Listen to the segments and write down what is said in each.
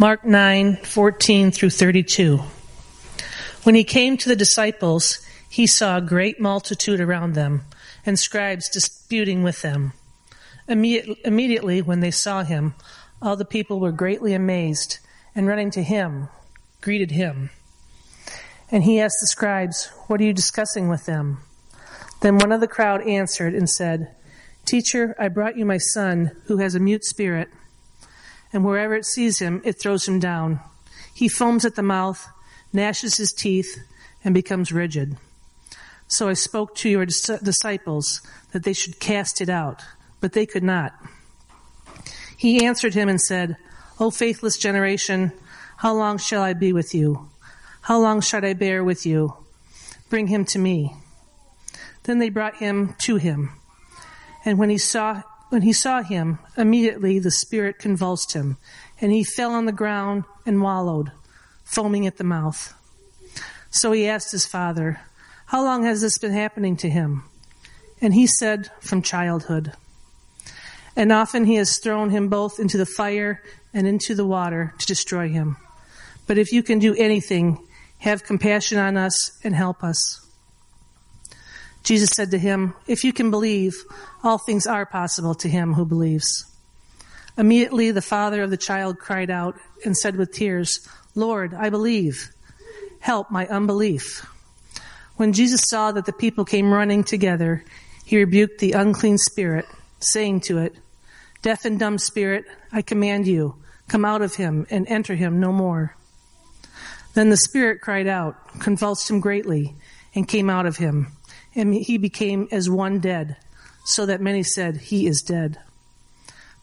Mark 9:14 through 32. When he came to the disciples, he saw a great multitude around them and scribes disputing with them. Immediately when they saw him, all the people were greatly amazed and running to him, greeted him. And he asked the scribes, What are you discussing with them? Then one of the crowd answered and said, Teacher, I brought you my son who has a mute spirit, and wherever it sees him, it throws him down. He foams at the mouth, gnashes his teeth, and becomes rigid. So I spoke to your disciples that they should cast it out, but they could not. He answered him and said, O faithless generation, how long shall I be with you? How long shall I bear with you? Bring him to me. Then they brought him to him. And when he saw when he saw him, immediately the spirit convulsed him, and he fell on the ground and wallowed, foaming at the mouth. So he asked his father, How long has this been happening to him? And he said, From childhood. And often he has thrown him both into the fire and into the water to destroy him. But if you can do anything, have compassion on us and help us. Jesus said to him, If you can believe, all things are possible to him who believes. Immediately the father of the child cried out and said with tears, Lord, I believe. Help my unbelief. When Jesus saw that the people came running together, he rebuked the unclean spirit, saying to it, Deaf and dumb spirit, I command you, come out of him and enter him no more. Then the spirit cried out, convulsed him greatly, and came out of him and he became as one dead, so that many said, He is dead.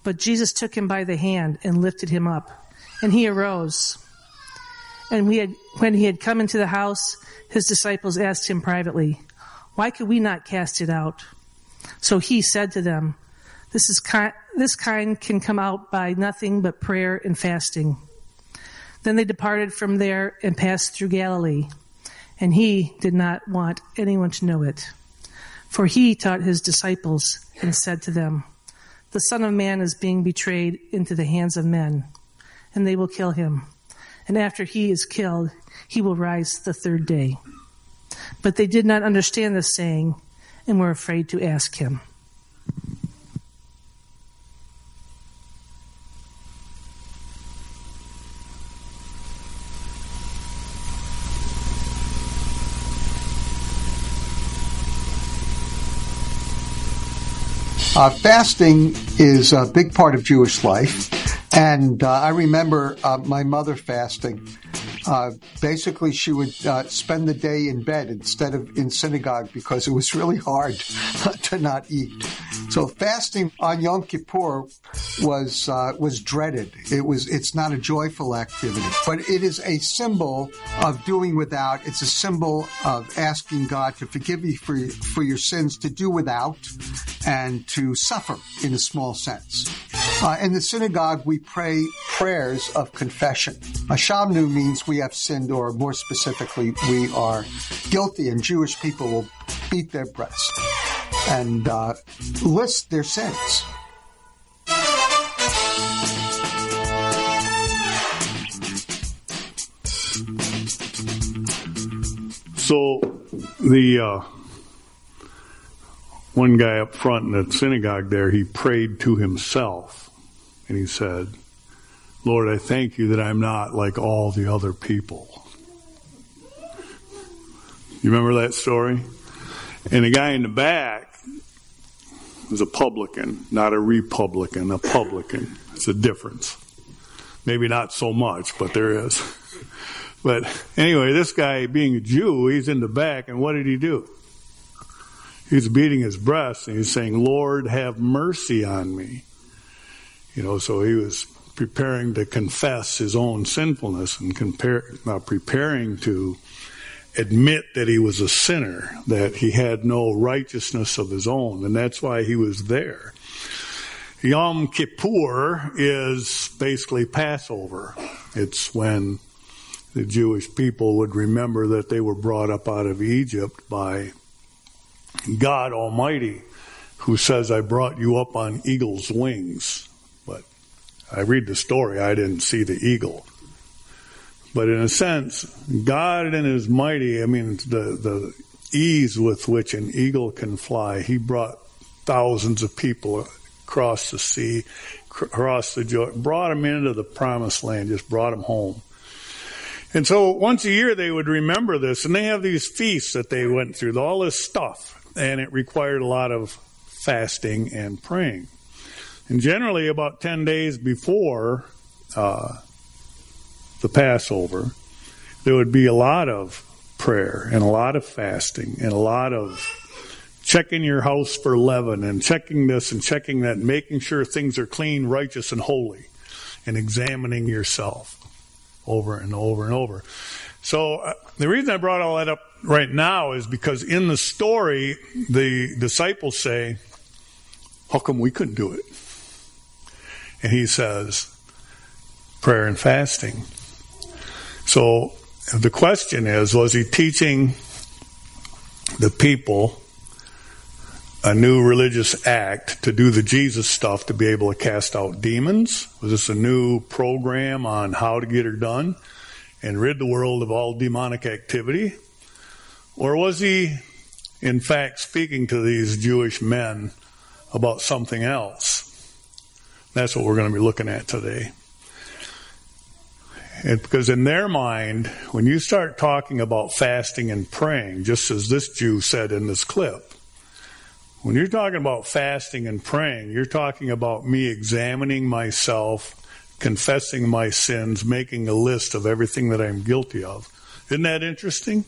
But Jesus took him by the hand and lifted him up, and he arose. And had, when he had come into the house, his disciples asked him privately, Why could we not cast it out? So he said to them, This, is ki- this kind can come out by nothing but prayer and fasting. Then they departed from there and passed through Galilee and he did not want anyone to know it. For he taught his disciples and said to them, The Son of Man is being betrayed into the hands of men, and they will kill him. And after he is killed, he will rise the third day. But they did not understand this saying and were afraid to ask him. Uh, fasting is a big part of Jewish life. And uh, I remember uh, my mother fasting. Uh, basically, she would uh, spend the day in bed instead of in synagogue because it was really hard to not eat. So fasting on Yom Kippur was uh, was dreaded. It was it's not a joyful activity, but it is a symbol of doing without. It's a symbol of asking God to forgive you for for your sins, to do without, and to suffer in a small sense. Uh, in the synagogue, we pray prayers of confession. Ashamnu means we have sinned, or more specifically, we are guilty, and Jewish people will beat their breast and uh, list their sins. So the uh, one guy up front in the synagogue there, he prayed to himself and he said, Lord, I thank you that I'm not like all the other people. You remember that story? And the guy in the back was a publican, not a republican, a publican. It's a difference. Maybe not so much, but there is. But anyway, this guy being a Jew, he's in the back, and what did he do? He's beating his breast and he's saying, Lord, have mercy on me. You know, so he was preparing to confess his own sinfulness and compare, uh, preparing to admit that he was a sinner, that he had no righteousness of his own, and that's why he was there. Yom Kippur is basically Passover. It's when the Jewish people would remember that they were brought up out of Egypt by God Almighty, who says, I brought you up on eagle's wings. I read the story, I didn't see the eagle. But in a sense, God in His mighty, I mean, the, the ease with which an eagle can fly, He brought thousands of people across the sea, across the Jordan, brought them into the promised land, just brought them home. And so once a year they would remember this, and they have these feasts that they went through, all this stuff, and it required a lot of fasting and praying. And generally, about 10 days before uh, the Passover, there would be a lot of prayer and a lot of fasting and a lot of checking your house for leaven and checking this and checking that, and making sure things are clean, righteous, and holy, and examining yourself over and over and over. So uh, the reason I brought all that up right now is because in the story, the disciples say, How come we couldn't do it? And he says, Prayer and fasting. So the question is, was he teaching the people a new religious act to do the Jesus stuff to be able to cast out demons? Was this a new program on how to get her done and rid the world of all demonic activity? Or was he, in fact, speaking to these Jewish men about something else? That's what we're going to be looking at today. And because in their mind, when you start talking about fasting and praying, just as this Jew said in this clip, when you're talking about fasting and praying, you're talking about me examining myself, confessing my sins, making a list of everything that I'm guilty of. Isn't that interesting?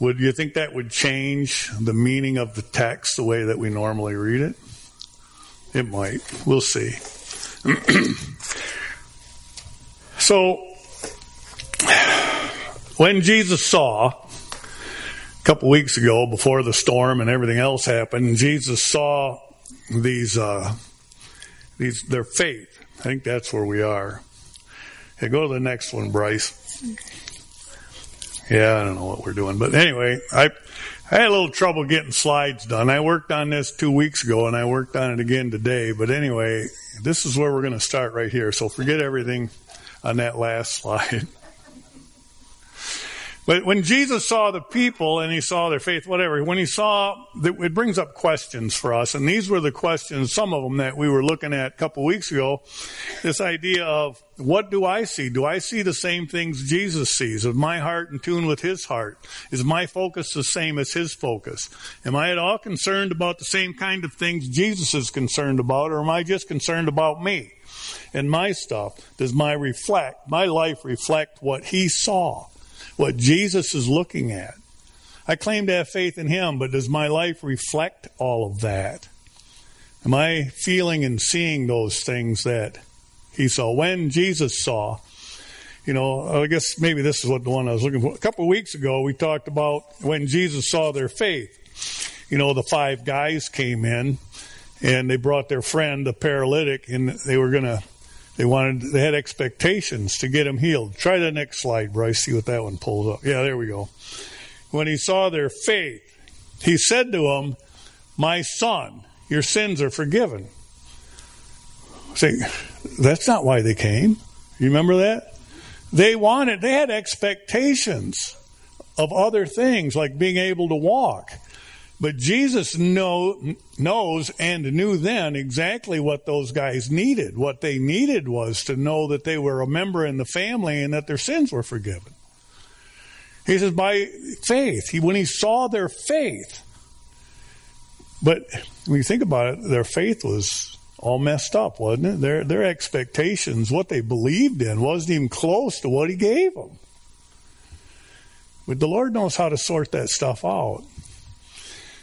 Would you think that would change the meaning of the text the way that we normally read it? It might. We'll see. so, when Jesus saw a couple weeks ago, before the storm and everything else happened, Jesus saw these uh, these their faith. I think that's where we are. Okay, go to the next one, Bryce. Yeah, I don't know what we're doing, but anyway, I I had a little trouble getting slides done. I worked on this two weeks ago, and I worked on it again today. But anyway, this is where we're going to start right here. So forget everything on that last slide. But when Jesus saw the people and he saw their faith, whatever, when he saw, it brings up questions for us. And these were the questions, some of them that we were looking at a couple weeks ago. This idea of what do I see? Do I see the same things Jesus sees? Is my heart in tune with his heart? Is my focus the same as his focus? Am I at all concerned about the same kind of things Jesus is concerned about, or am I just concerned about me? and my stuff? Does my reflect, my life reflect what he saw? What Jesus is looking at. I claim to have faith in Him, but does my life reflect all of that? Am I feeling and seeing those things that He saw? When Jesus saw, you know, I guess maybe this is what the one I was looking for. A couple of weeks ago, we talked about when Jesus saw their faith. You know, the five guys came in and they brought their friend, the paralytic, and they were going to they wanted, they had expectations to get him healed. Try the next slide, Bryce. See what that one pulls up. Yeah, there we go. When he saw their faith, he said to them, "My son, your sins are forgiven." See, that's not why they came. You remember that? They wanted, they had expectations of other things like being able to walk. But Jesus know, knows and knew then exactly what those guys needed. What they needed was to know that they were a member in the family and that their sins were forgiven. He says, by faith. He, when he saw their faith, but when you think about it, their faith was all messed up, wasn't it? Their, their expectations, what they believed in, wasn't even close to what he gave them. But the Lord knows how to sort that stuff out.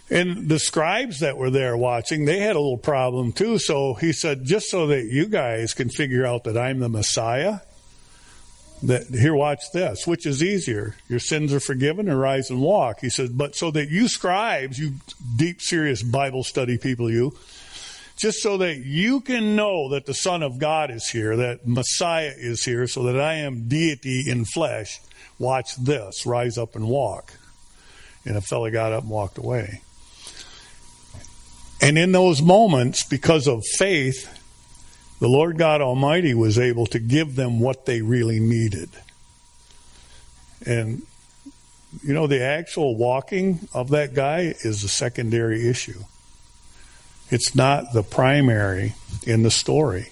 And the scribes that were there watching, they had a little problem too. So he said, just so that you guys can figure out that I'm the Messiah, that here, watch this. Which is easier? Your sins are forgiven or rise and walk? He said, but so that you scribes, you deep, serious Bible study people, you, just so that you can know that the Son of God is here, that Messiah is here, so that I am deity in flesh, watch this, rise up and walk. And a fellow got up and walked away. And in those moments, because of faith, the Lord God Almighty was able to give them what they really needed. And, you know, the actual walking of that guy is a secondary issue. It's not the primary in the story.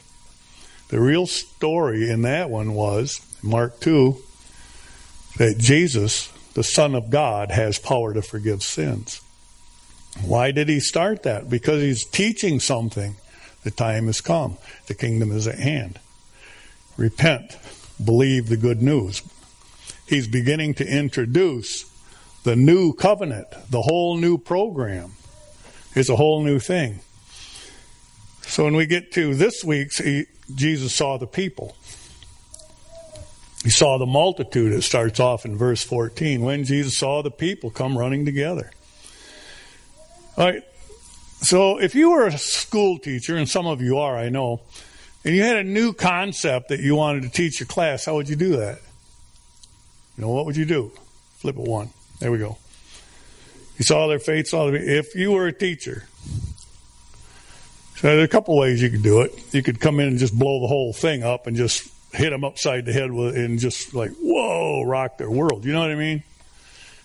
The real story in that one was, Mark 2, that Jesus, the Son of God, has power to forgive sins. Why did he start that? Because he's teaching something. The time has come. The kingdom is at hand. Repent. Believe the good news. He's beginning to introduce the new covenant, the whole new program. It's a whole new thing. So when we get to this week's, he, Jesus saw the people. He saw the multitude. It starts off in verse 14. When Jesus saw the people come running together. All right. So if you were a school teacher, and some of you are, I know, and you had a new concept that you wanted to teach your class, how would you do that? You know, what would you do? Flip it one. There we go. You saw their faith, saw their, if you were a teacher. So there are a couple ways you could do it. You could come in and just blow the whole thing up and just hit them upside the head with, and just like, whoa, rock their world. You know what I mean?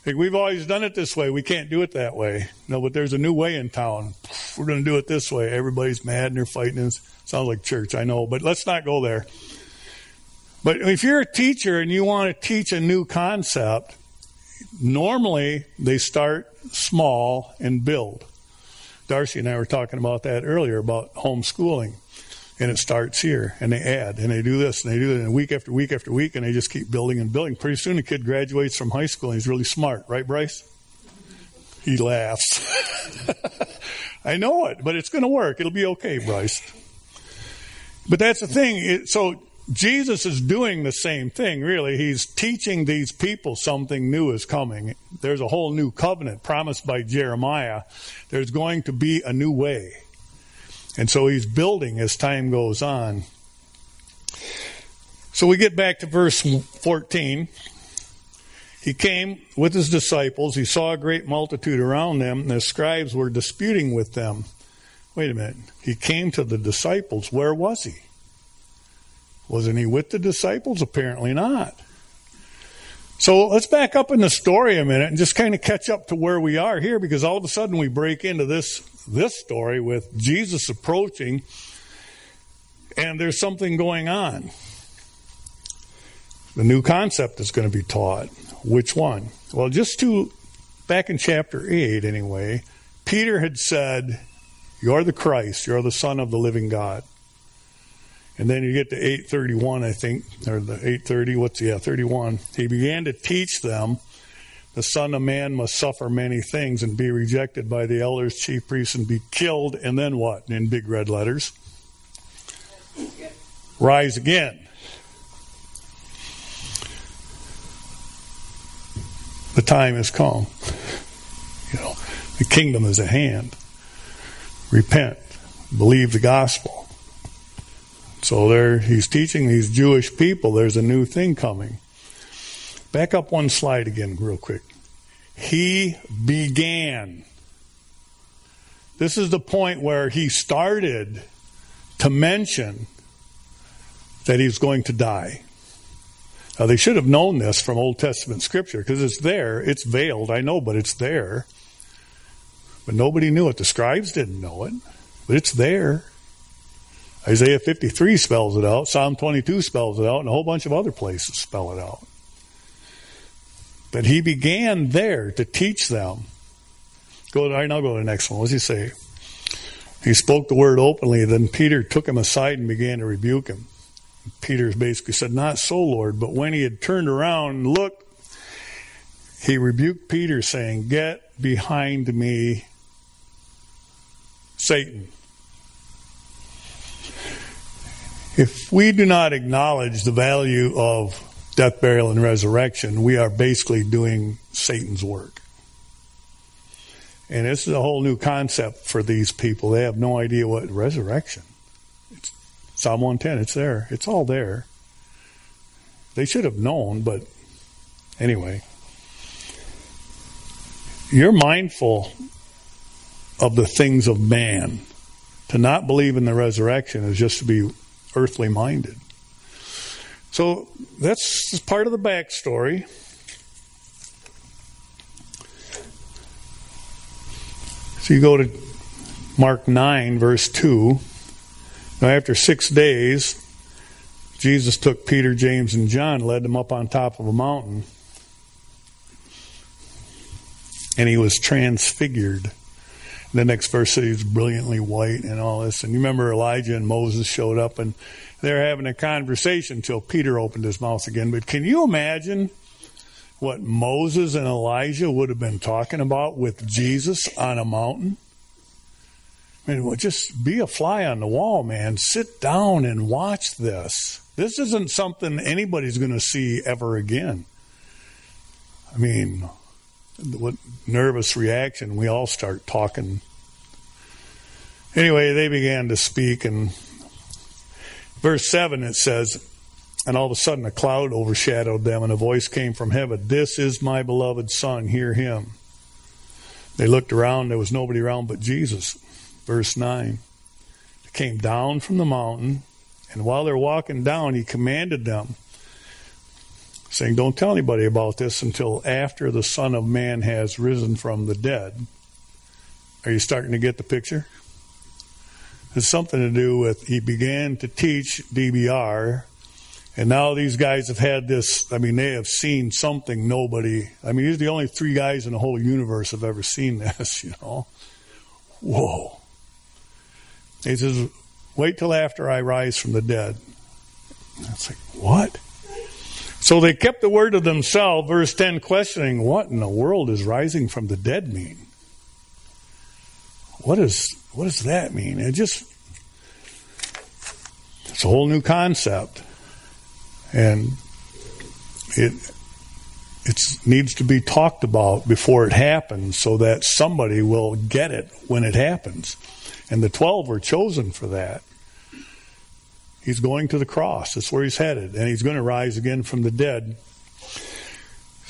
Like we've always done it this way. We can't do it that way. No, but there's a new way in town. We're going to do it this way. Everybody's mad and they're fighting. It sounds like church, I know, but let's not go there. But if you're a teacher and you want to teach a new concept, normally they start small and build. Darcy and I were talking about that earlier about homeschooling and it starts here and they add and they do this and they do it and week after week after week and they just keep building and building. Pretty soon a kid graduates from high school and he's really smart. Right bryce? He laughs. I know it but it's going to work. It'll be okay bryce. But that's the thing it, so jesus is doing the same thing really. He's teaching these people something new is coming. There's a whole new covenant promised by jeremiah. There's going to be a new way and so he's building as time goes on. So we get back to verse 14. He came with his disciples. He saw a great multitude around them, and the scribes were disputing with them. Wait a minute. He came to the disciples. Where was he? Wasn't he with the disciples? Apparently not. So let's back up in the story a minute and just kind of catch up to where we are here because all of a sudden we break into this this story with Jesus approaching, and there's something going on. The new concept is going to be taught. Which one? Well, just to back in chapter 8 anyway, Peter had said, You're the Christ, you're the Son of the living God. And then you get to 831, I think, or the 830, what's, yeah, 31. He began to teach them the Son of Man must suffer many things and be rejected by the elders, chief priests, and be killed. And then what? In big red letters. Rise again. The time has come. You know, the kingdom is at hand. Repent. Believe the gospel. So there he's teaching these Jewish people there's a new thing coming. Back up one slide again, real quick. He began. This is the point where he started to mention that he's going to die. Now, they should have known this from Old Testament scripture because it's there. It's veiled, I know, but it's there. But nobody knew it. The scribes didn't know it, but it's there. Isaiah 53 spells it out, Psalm 22 spells it out, and a whole bunch of other places spell it out. But he began there to teach them. Go, I now go to the next one. What does he say? He spoke the word openly. Then Peter took him aside and began to rebuke him. Peter basically said, Not so, Lord. But when he had turned around and looked, he rebuked Peter, saying, Get behind me, Satan. If we do not acknowledge the value of death, burial, and resurrection, we are basically doing Satan's work. And this is a whole new concept for these people. They have no idea what resurrection. It's Psalm 110, it's there. It's all there. They should have known, but anyway. You're mindful of the things of man. To not believe in the resurrection is just to be earthly minded. So that's part of the backstory. So you go to Mark 9, verse 2. Now, after six days, Jesus took Peter, James, and John, led them up on top of a mountain, and he was transfigured. The next verse says he's brilliantly white and all this. And you remember Elijah and Moses showed up and they're having a conversation until Peter opened his mouth again. But can you imagine what Moses and Elijah would have been talking about with Jesus on a mountain? I mean, well, just be a fly on the wall, man. Sit down and watch this. This isn't something anybody's going to see ever again. I mean, what nervous reaction. We all start talking. Anyway, they began to speak, and verse 7 it says, And all of a sudden a cloud overshadowed them, and a voice came from heaven This is my beloved Son, hear him. They looked around, there was nobody around but Jesus. Verse 9. He came down from the mountain, and while they're walking down, he commanded them saying, Don't tell anybody about this until after the Son of Man has risen from the dead. Are you starting to get the picture? It's something to do with he began to teach DBR, and now these guys have had this. I mean, they have seen something nobody. I mean, he's the only three guys in the whole universe have ever seen this. You know, whoa. He says, "Wait till after I rise from the dead." That's like what? So they kept the word to themselves, verse 10, questioning, What in the world is rising from the dead mean? What, is, what does that mean? It just, it's a whole new concept. And it, it needs to be talked about before it happens so that somebody will get it when it happens. And the 12 were chosen for that. He's going to the cross. That's where he's headed. And he's going to rise again from the dead.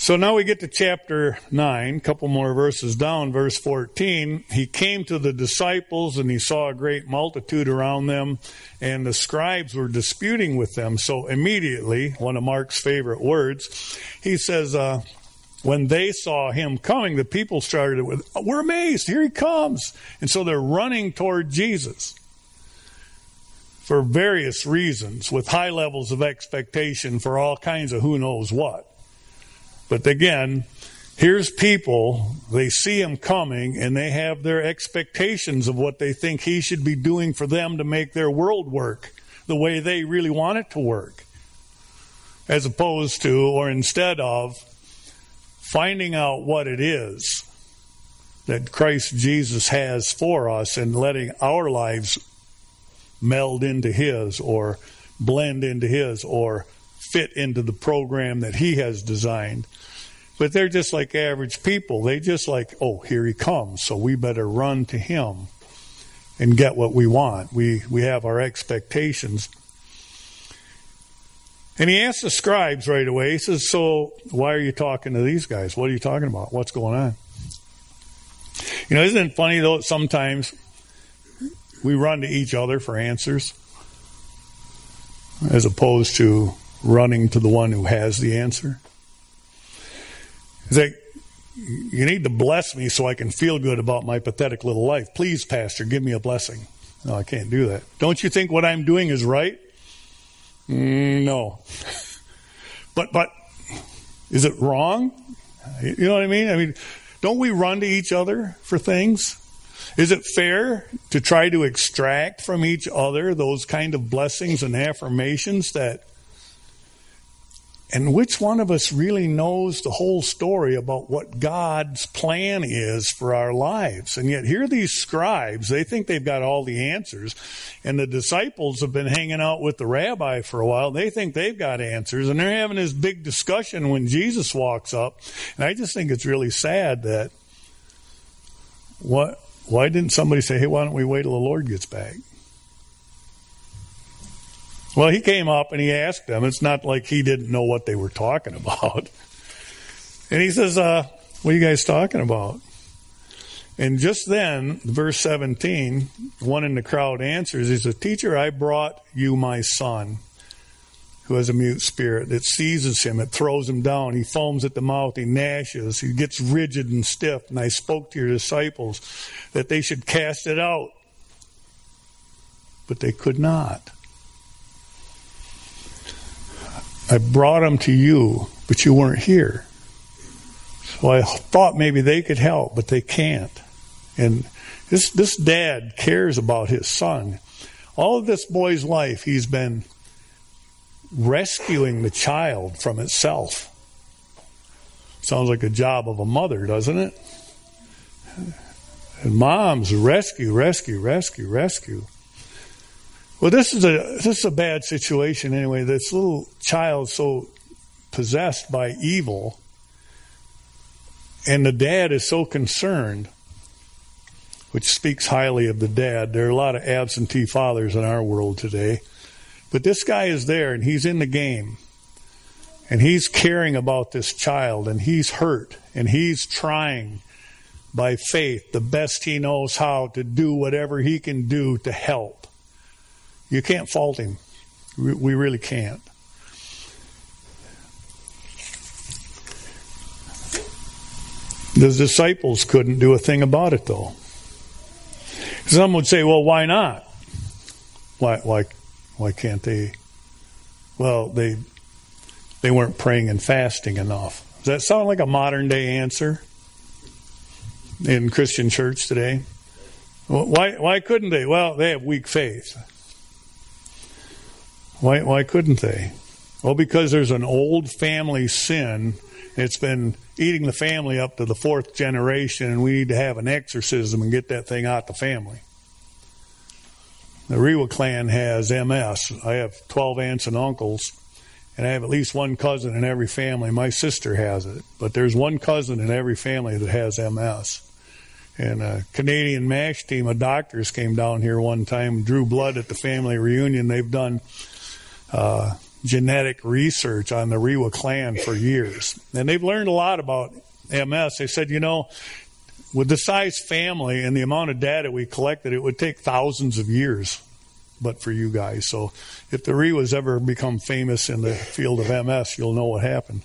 So now we get to chapter 9, a couple more verses down, verse 14. He came to the disciples and he saw a great multitude around them, and the scribes were disputing with them. So immediately, one of Mark's favorite words, he says, uh, when they saw him coming, the people started with, We're amazed, here he comes. And so they're running toward Jesus for various reasons with high levels of expectation for all kinds of who knows what. But again, here's people, they see him coming and they have their expectations of what they think he should be doing for them to make their world work the way they really want it to work. As opposed to, or instead of, finding out what it is that Christ Jesus has for us and letting our lives meld into his or blend into his or fit into the program that he has designed. But they're just like average people. They just like, oh, here he comes, so we better run to him and get what we want. We we have our expectations. And he asks the scribes right away, he says, So why are you talking to these guys? What are you talking about? What's going on? You know, isn't it funny though sometimes we run to each other for answers as opposed to running to the one who has the answer. It's like, you need to bless me so I can feel good about my pathetic little life. Please, Pastor, give me a blessing. No, I can't do that. Don't you think what I'm doing is right? Mm, no. but, but, is it wrong? You know what I mean? I mean, don't we run to each other for things? Is it fair to try to extract from each other those kind of blessings and affirmations that and which one of us really knows the whole story about what God's plan is for our lives? And yet, here these scribes, they think they've got all the answers. And the disciples have been hanging out with the rabbi for a while. They think they've got answers. And they're having this big discussion when Jesus walks up. And I just think it's really sad that what why didn't somebody say, hey, why don't we wait till the Lord gets back? Well, he came up and he asked them. It's not like he didn't know what they were talking about. And he says, uh, What are you guys talking about? And just then, verse 17, one in the crowd answers, He says, Teacher, I brought you my son who has a mute spirit. It seizes him, it throws him down. He foams at the mouth, he gnashes, he gets rigid and stiff. And I spoke to your disciples that they should cast it out. But they could not. I brought him to you, but you weren't here. So I thought maybe they could help, but they can't. And this this dad cares about his son. All of this boy's life, he's been rescuing the child from itself. Sounds like a job of a mother, doesn't it? And moms rescue, rescue, rescue, rescue. Well, this is a this is a bad situation anyway. This little child so possessed by evil, and the dad is so concerned, which speaks highly of the dad. There are a lot of absentee fathers in our world today but this guy is there and he's in the game. And he's caring about this child and he's hurt and he's trying by faith the best he knows how to do whatever he can do to help. You can't fault him. We really can't. The disciples couldn't do a thing about it, though. Some would say, well, why not? Why, why, why can't they? Well, they they weren't praying and fasting enough. Does that sound like a modern day answer in Christian church today? Why why couldn't they? Well, they have weak faith. Why why couldn't they? Well, because there's an old family sin. It's been eating the family up to the fourth generation, and we need to have an exorcism and get that thing out the family. The Rewa clan has MS. I have 12 aunts and uncles, and I have at least one cousin in every family. My sister has it, but there's one cousin in every family that has MS. And a Canadian MASH team of doctors came down here one time, drew blood at the family reunion. They've done uh, genetic research on the Rewa clan for years, and they've learned a lot about MS. They said, you know, with the size family and the amount of data we collected, it would take thousands of years. But for you guys, so if the Rewas ever become famous in the field of MS, you'll know what happened.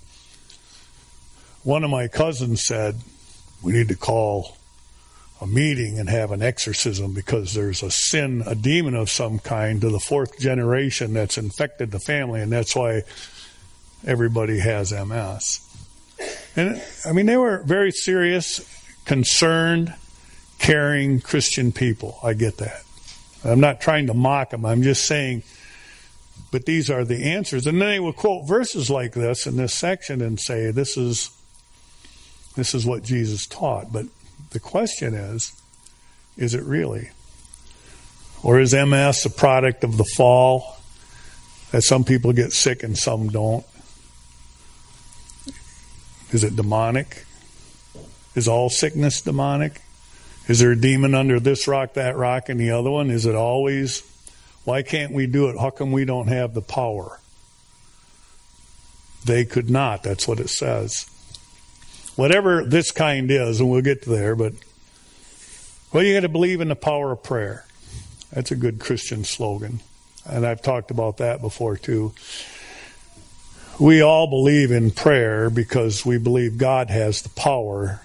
One of my cousins said, "We need to call a meeting and have an exorcism because there's a sin, a demon of some kind to the fourth generation that's infected the family, and that's why everybody has MS." And I mean, they were very serious concerned, caring Christian people. I get that. I'm not trying to mock them. I'm just saying, but these are the answers. And then they will quote verses like this in this section and say, this is, this is what Jesus taught. But the question is, is it really? Or is MS a product of the fall? That some people get sick and some don't? Is it demonic? Is all sickness demonic? Is there a demon under this rock, that rock, and the other one? Is it always? Why can't we do it? How come we don't have the power? They could not. That's what it says. Whatever this kind is, and we'll get there, but well, you got to believe in the power of prayer. That's a good Christian slogan. And I've talked about that before too. We all believe in prayer because we believe God has the power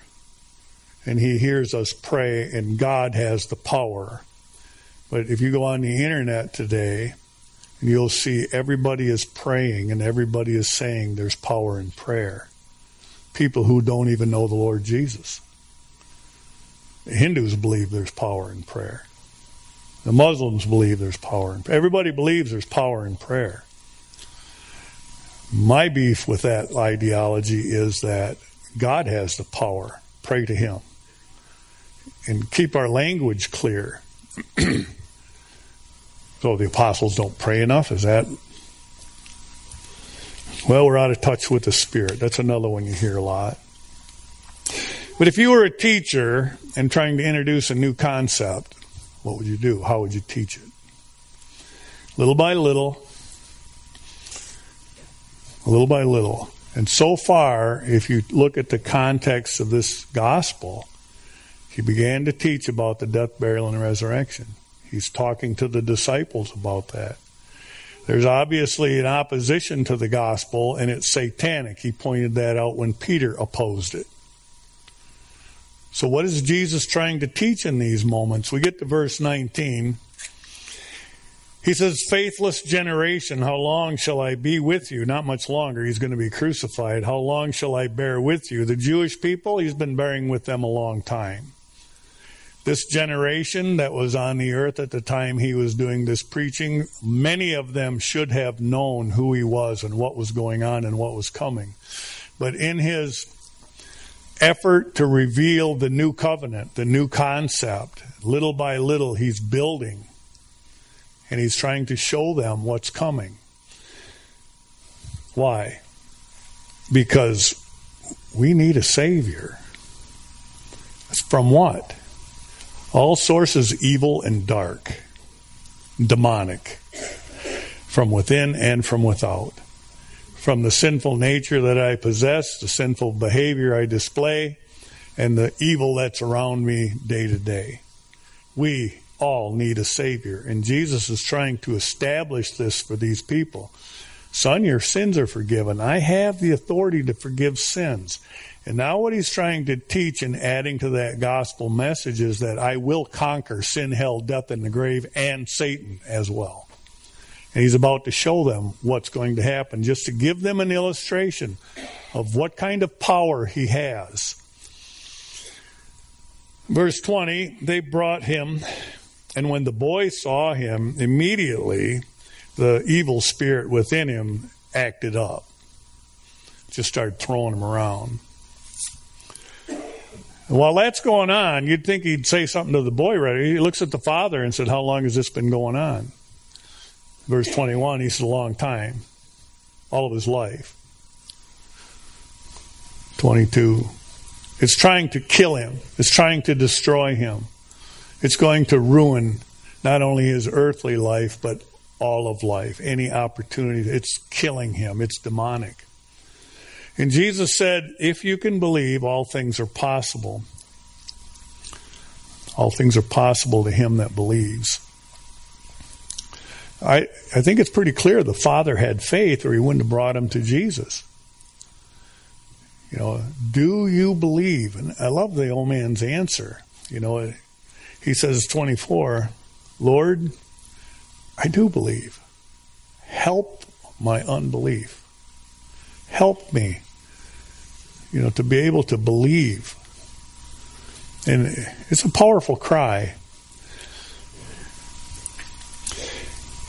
and he hears us pray, and God has the power. But if you go on the internet today, you'll see everybody is praying and everybody is saying there's power in prayer. People who don't even know the Lord Jesus. The Hindus believe there's power in prayer. The Muslims believe there's power in prayer. Everybody believes there's power in prayer. My beef with that ideology is that God has the power. Pray to Him and keep our language clear. so the apostles don't pray enough? Is that? Well, we're out of touch with the Spirit. That's another one you hear a lot. But if you were a teacher and trying to introduce a new concept, what would you do? How would you teach it? Little by little, little by little. And so far, if you look at the context of this gospel, he began to teach about the death, burial, and resurrection. He's talking to the disciples about that. There's obviously an opposition to the gospel, and it's satanic. He pointed that out when Peter opposed it. So, what is Jesus trying to teach in these moments? We get to verse 19. He says, Faithless generation, how long shall I be with you? Not much longer. He's going to be crucified. How long shall I bear with you? The Jewish people, he's been bearing with them a long time. This generation that was on the earth at the time he was doing this preaching, many of them should have known who he was and what was going on and what was coming. But in his effort to reveal the new covenant, the new concept, little by little he's building and he's trying to show them what's coming. Why? Because we need a Savior. From what? All sources evil and dark, demonic, from within and from without. From the sinful nature that I possess, the sinful behavior I display, and the evil that's around me day to day. We all need a Savior. And Jesus is trying to establish this for these people. Son, your sins are forgiven. I have the authority to forgive sins. And now, what he's trying to teach and adding to that gospel message is that I will conquer sin, hell, death, and the grave, and Satan as well. And he's about to show them what's going to happen, just to give them an illustration of what kind of power he has. Verse 20 they brought him and when the boy saw him, immediately the evil spirit within him acted up. Just started throwing him around. While that's going on, you'd think he'd say something to the boy right. He looks at the father and said, How long has this been going on? Verse 21, he said, A long time. All of his life. 22. It's trying to kill him, it's trying to destroy him. It's going to ruin not only his earthly life, but all of life. Any opportunity, it's killing him. It's demonic. And Jesus said, If you can believe, all things are possible. All things are possible to him that believes. I, I think it's pretty clear the Father had faith, or he wouldn't have brought him to Jesus. You know, do you believe? And I love the old man's answer. You know, he says, 24, Lord, I do believe. Help my unbelief. Help me, you know, to be able to believe. And it's a powerful cry.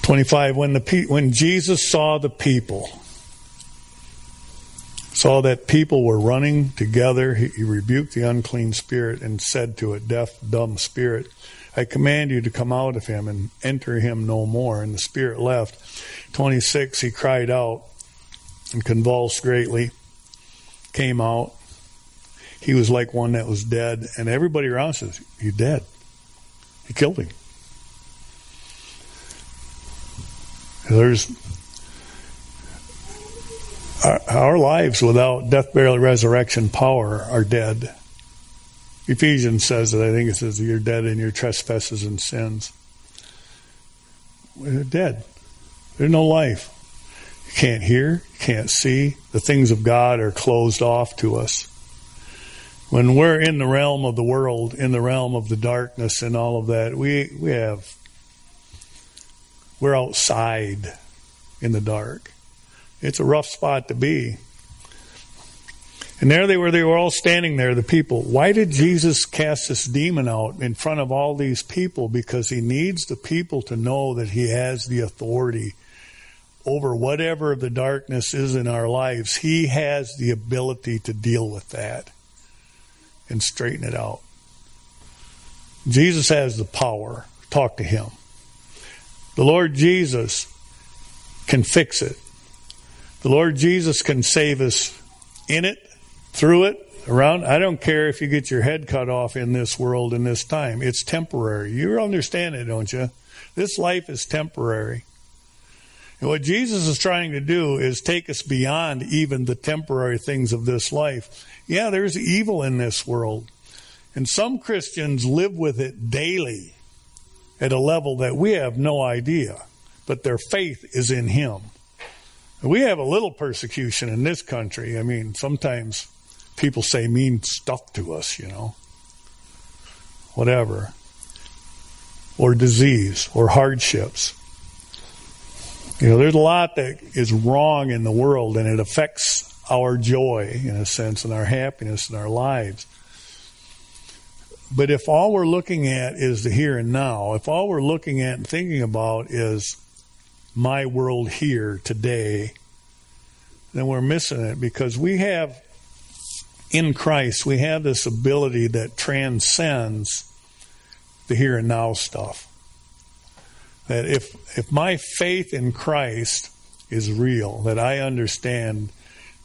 25 when the when Jesus saw the people saw that people were running together, he, he rebuked the unclean spirit and said to it, Deaf, dumb spirit, I command you to come out of him and enter him no more. And the spirit left. 26, he cried out and convulsed greatly, came out. He was like one that was dead. And everybody around says, He's dead. He killed him. There's our, lives without death, burial, resurrection power are dead. Ephesians says that I think it says you're dead in your trespasses and sins. We're dead. There's no life. You can't hear, you can't see. The things of God are closed off to us. When we're in the realm of the world, in the realm of the darkness and all of that, we we have we're outside in the dark. It's a rough spot to be. And there they were, they were all standing there, the people. Why did Jesus cast this demon out in front of all these people? Because he needs the people to know that he has the authority over whatever the darkness is in our lives. He has the ability to deal with that and straighten it out. Jesus has the power. Talk to him. The Lord Jesus can fix it. The Lord Jesus can save us in it, through it, around. I don't care if you get your head cut off in this world in this time. It's temporary. You understand it, don't you? This life is temporary. And what Jesus is trying to do is take us beyond even the temporary things of this life. Yeah, there's evil in this world. And some Christians live with it daily at a level that we have no idea, but their faith is in Him. We have a little persecution in this country. I mean, sometimes people say mean stuff to us, you know, whatever, or disease, or hardships. You know, there's a lot that is wrong in the world, and it affects our joy, in a sense, and our happiness and our lives. But if all we're looking at is the here and now, if all we're looking at and thinking about is my world here today, then we're missing it because we have in Christ, we have this ability that transcends the here and now stuff. That if if my faith in Christ is real, that I understand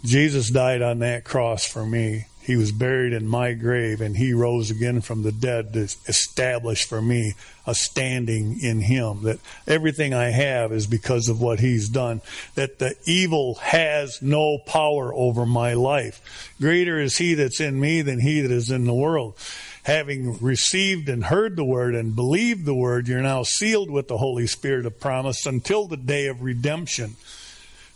Jesus died on that cross for me, he was buried in my grave and he rose again from the dead to establish for me a standing in him. That everything I have is because of what he's done. That the evil has no power over my life. Greater is he that's in me than he that is in the world. Having received and heard the word and believed the word, you're now sealed with the Holy Spirit of promise until the day of redemption.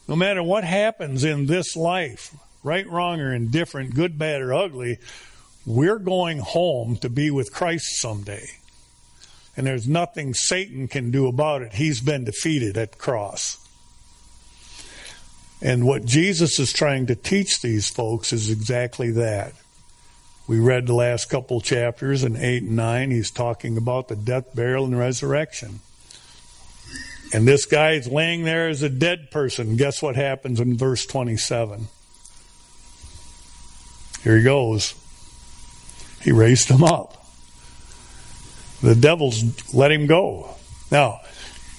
No matter what happens in this life, right, wrong, or indifferent, good, bad, or ugly, we're going home to be with Christ someday. And there's nothing Satan can do about it. He's been defeated at cross. And what Jesus is trying to teach these folks is exactly that. We read the last couple chapters in 8 and 9. He's talking about the death, burial, and resurrection. And this guy is laying there as a dead person. Guess what happens in verse 27? Here he goes. He raised him up. The devils let him go. Now,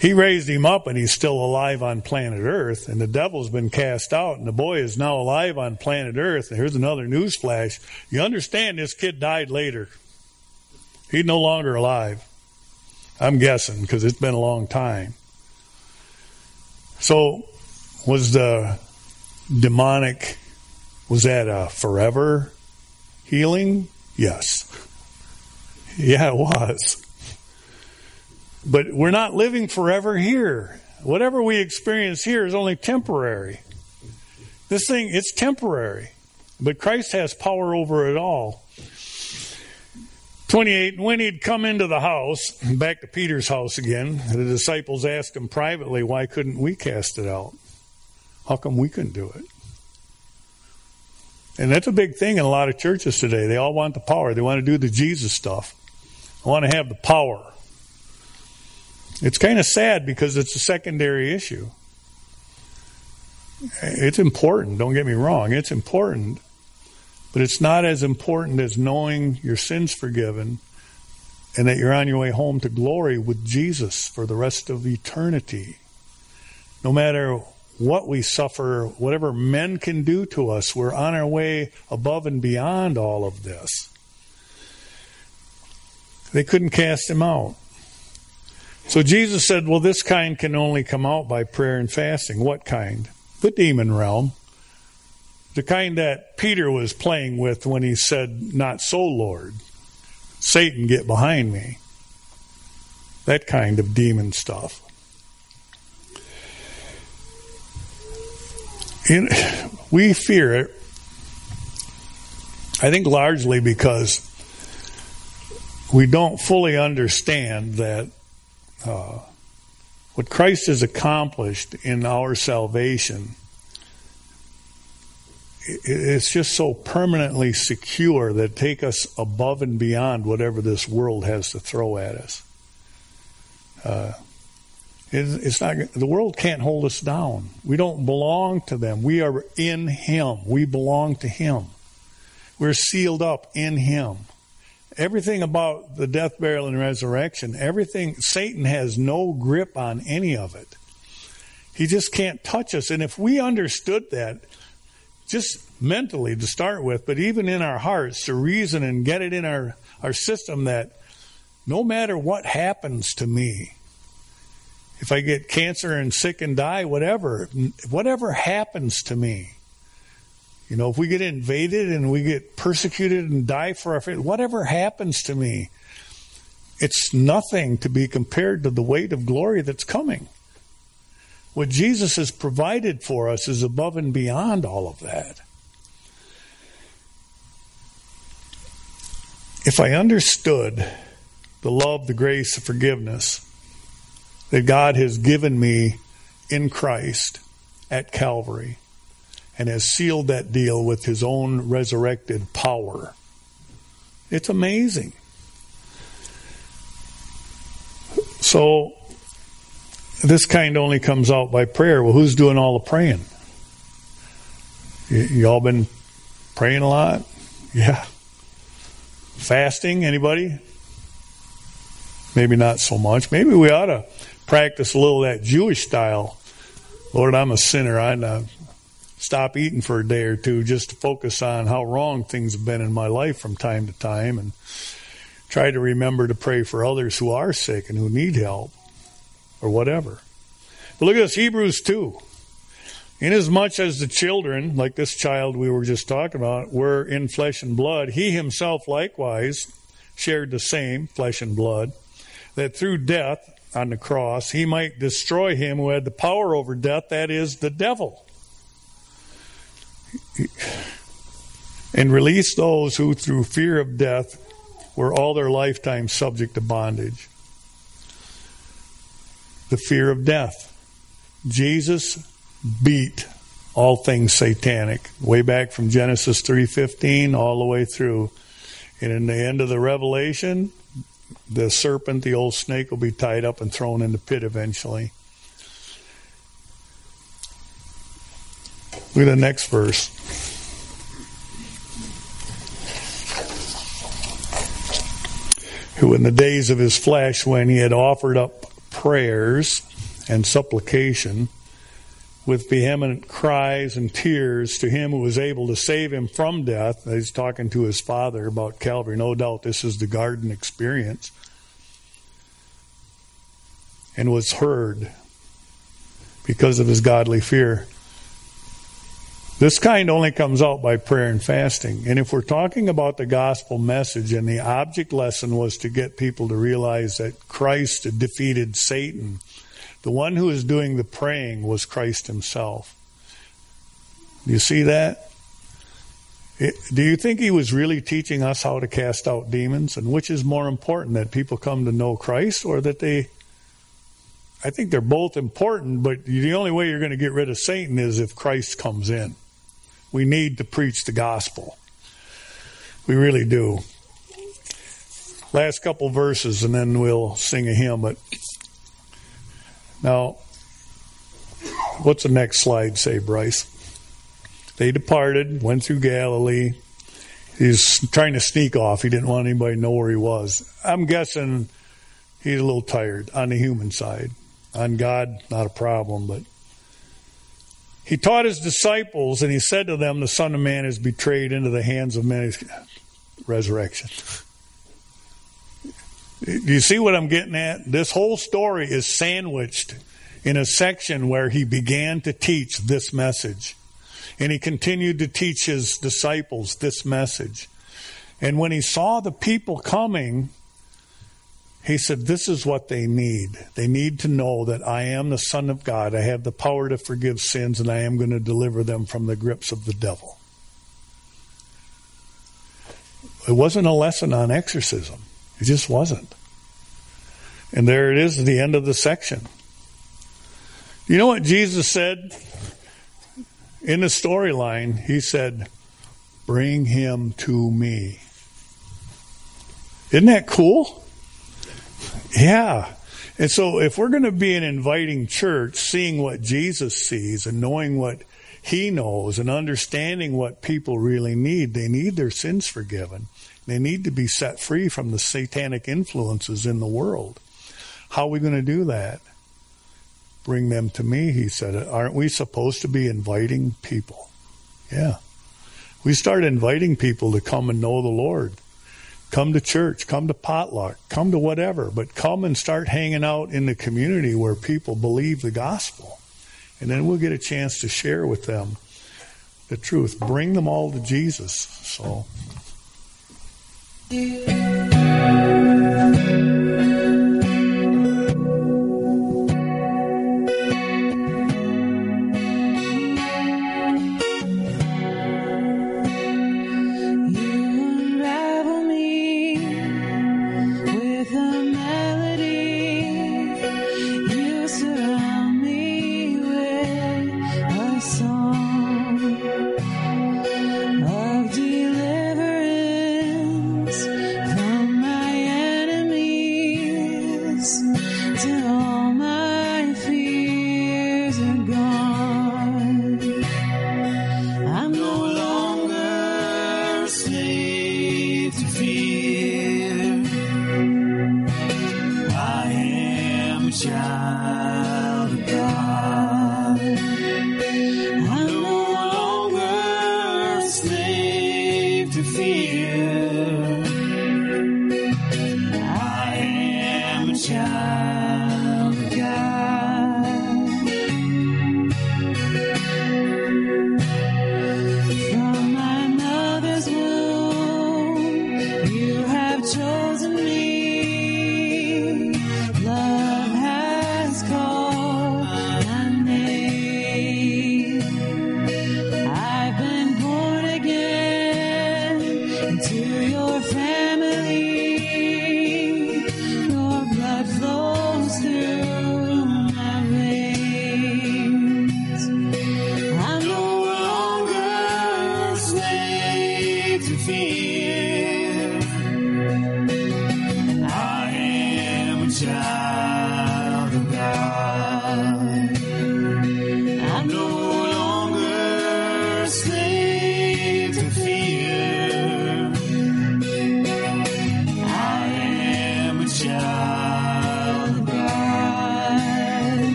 he raised him up and he's still alive on planet Earth, and the devil's been cast out, and the boy is now alive on planet Earth. And here's another news flash. You understand this kid died later. He's no longer alive. I'm guessing because it's been a long time. So, was the demonic was that a forever healing? Yes. Yeah, it was. But we're not living forever here. Whatever we experience here is only temporary. This thing, it's temporary. But Christ has power over it all. 28, when he'd come into the house, back to Peter's house again, the disciples asked him privately, why couldn't we cast it out? How come we couldn't do it? And that's a big thing in a lot of churches today. They all want the power. They want to do the Jesus stuff. They want to have the power. It's kind of sad because it's a secondary issue. It's important, don't get me wrong. It's important. But it's not as important as knowing your sins forgiven and that you're on your way home to glory with Jesus for the rest of eternity. No matter what we suffer, whatever men can do to us, we're on our way above and beyond all of this. They couldn't cast him out. So Jesus said, Well, this kind can only come out by prayer and fasting. What kind? The demon realm. The kind that Peter was playing with when he said, Not so, Lord. Satan, get behind me. That kind of demon stuff. in, we fear it, I think largely because we don't fully understand that uh, what Christ has accomplished in our salvation it's just so permanently secure that take us above and beyond whatever this world has to throw at us. Uh, it's not the world can't hold us down. We don't belong to them. We are in Him. We belong to Him. We're sealed up in Him. Everything about the death, burial, and resurrection, everything, Satan has no grip on any of it. He just can't touch us. And if we understood that, just mentally to start with, but even in our hearts to reason and get it in our, our system that no matter what happens to me, if I get cancer and sick and die, whatever, whatever happens to me, You know, if we get invaded and we get persecuted and die for our faith, whatever happens to me, it's nothing to be compared to the weight of glory that's coming. What Jesus has provided for us is above and beyond all of that. If I understood the love, the grace, the forgiveness that God has given me in Christ at Calvary and has sealed that deal with his own resurrected power, it's amazing. So, this kind only comes out by prayer. Well, who's doing all the praying? Y- y'all been praying a lot? Yeah. Fasting, anybody? Maybe not so much. Maybe we ought to practice a little that Jewish style. Lord, I'm a sinner. Uh, stop eating for a day or two just to focus on how wrong things have been in my life from time to time and try to remember to pray for others who are sick and who need help or whatever. But look at this Hebrews 2. Inasmuch as the children, like this child we were just talking about, were in flesh and blood, he himself likewise shared the same flesh and blood, that through death on the cross he might destroy him who had the power over death, that is, the devil, and release those who through fear of death were all their lifetime subject to bondage. The fear of death. Jesus beat all things satanic way back from Genesis 3:15 all the way through and in the end of the revelation the serpent the old snake will be tied up and thrown in the pit eventually look at the next verse who in the days of his flesh when he had offered up prayers and supplication with vehement cries and tears to him who was able to save him from death. He's talking to his father about Calvary. No doubt this is the garden experience. And was heard because of his godly fear. This kind only comes out by prayer and fasting. And if we're talking about the gospel message and the object lesson was to get people to realize that Christ defeated Satan the one who was doing the praying was Christ himself. Do you see that? do you think he was really teaching us how to cast out demons? And which is more important, that people come to know Christ or that they. I think they're both important, but the only way you're going to get rid of Satan is if Christ comes in. We need to preach the gospel. We really do. Last couple verses, and then we'll sing a hymn. But now, what's the next slide say, Bryce? They departed, went through Galilee. He's trying to sneak off. He didn't want anybody to know where he was. I'm guessing he's a little tired on the human side. On God, not a problem, but he taught his disciples and he said to them, The Son of Man is betrayed into the hands of men. Resurrection. Do you see what I'm getting at? This whole story is sandwiched in a section where he began to teach this message. And he continued to teach his disciples this message. And when he saw the people coming, he said, This is what they need. They need to know that I am the Son of God. I have the power to forgive sins, and I am going to deliver them from the grips of the devil. It wasn't a lesson on exorcism. It just wasn't. And there it is at the end of the section. You know what Jesus said in the storyline? He said, Bring him to me. Isn't that cool? Yeah. And so, if we're going to be an inviting church, seeing what Jesus sees and knowing what he knows and understanding what people really need, they need their sins forgiven. They need to be set free from the satanic influences in the world. How are we going to do that? Bring them to me, he said. Aren't we supposed to be inviting people? Yeah. We start inviting people to come and know the Lord. Come to church, come to potluck, come to whatever, but come and start hanging out in the community where people believe the gospel. And then we'll get a chance to share with them the truth. Bring them all to Jesus. So.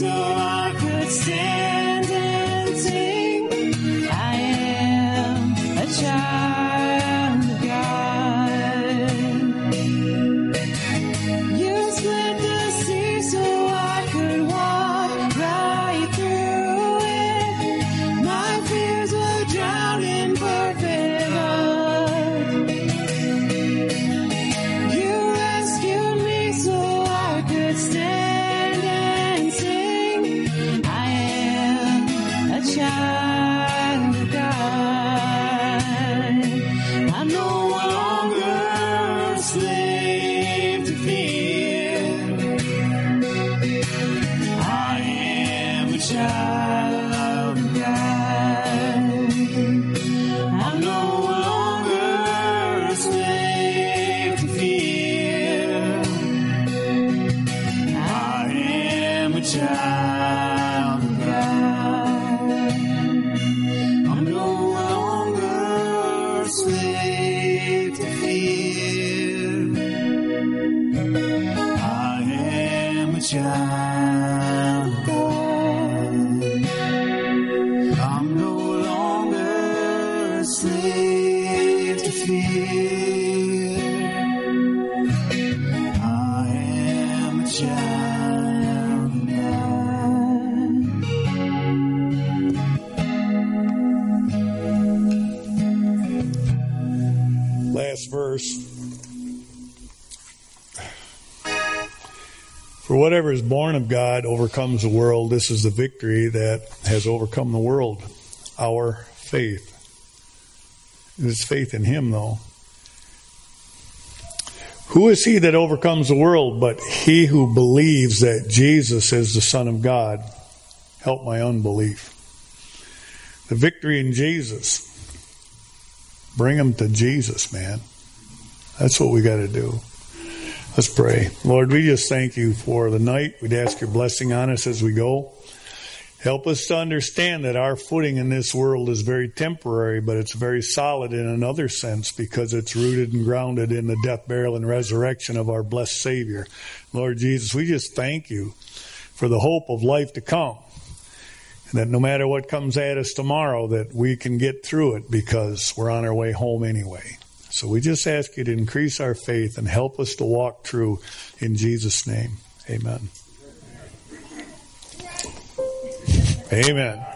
see. Whatever is born of God overcomes the world. This is the victory that has overcome the world. Our faith. It's faith in Him, though. Who is he that overcomes the world but he who believes that Jesus is the Son of God? Help my unbelief. The victory in Jesus. Bring them to Jesus, man. That's what we got to do. Let's pray. Lord, we just thank you for the night. We'd ask your blessing on us as we go. Help us to understand that our footing in this world is very temporary, but it's very solid in another sense because it's rooted and grounded in the death, burial, and resurrection of our blessed Savior. Lord Jesus, we just thank you for the hope of life to come. And that no matter what comes at us tomorrow, that we can get through it because we're on our way home anyway. So we just ask you to increase our faith and help us to walk through in Jesus' name. Amen. Amen.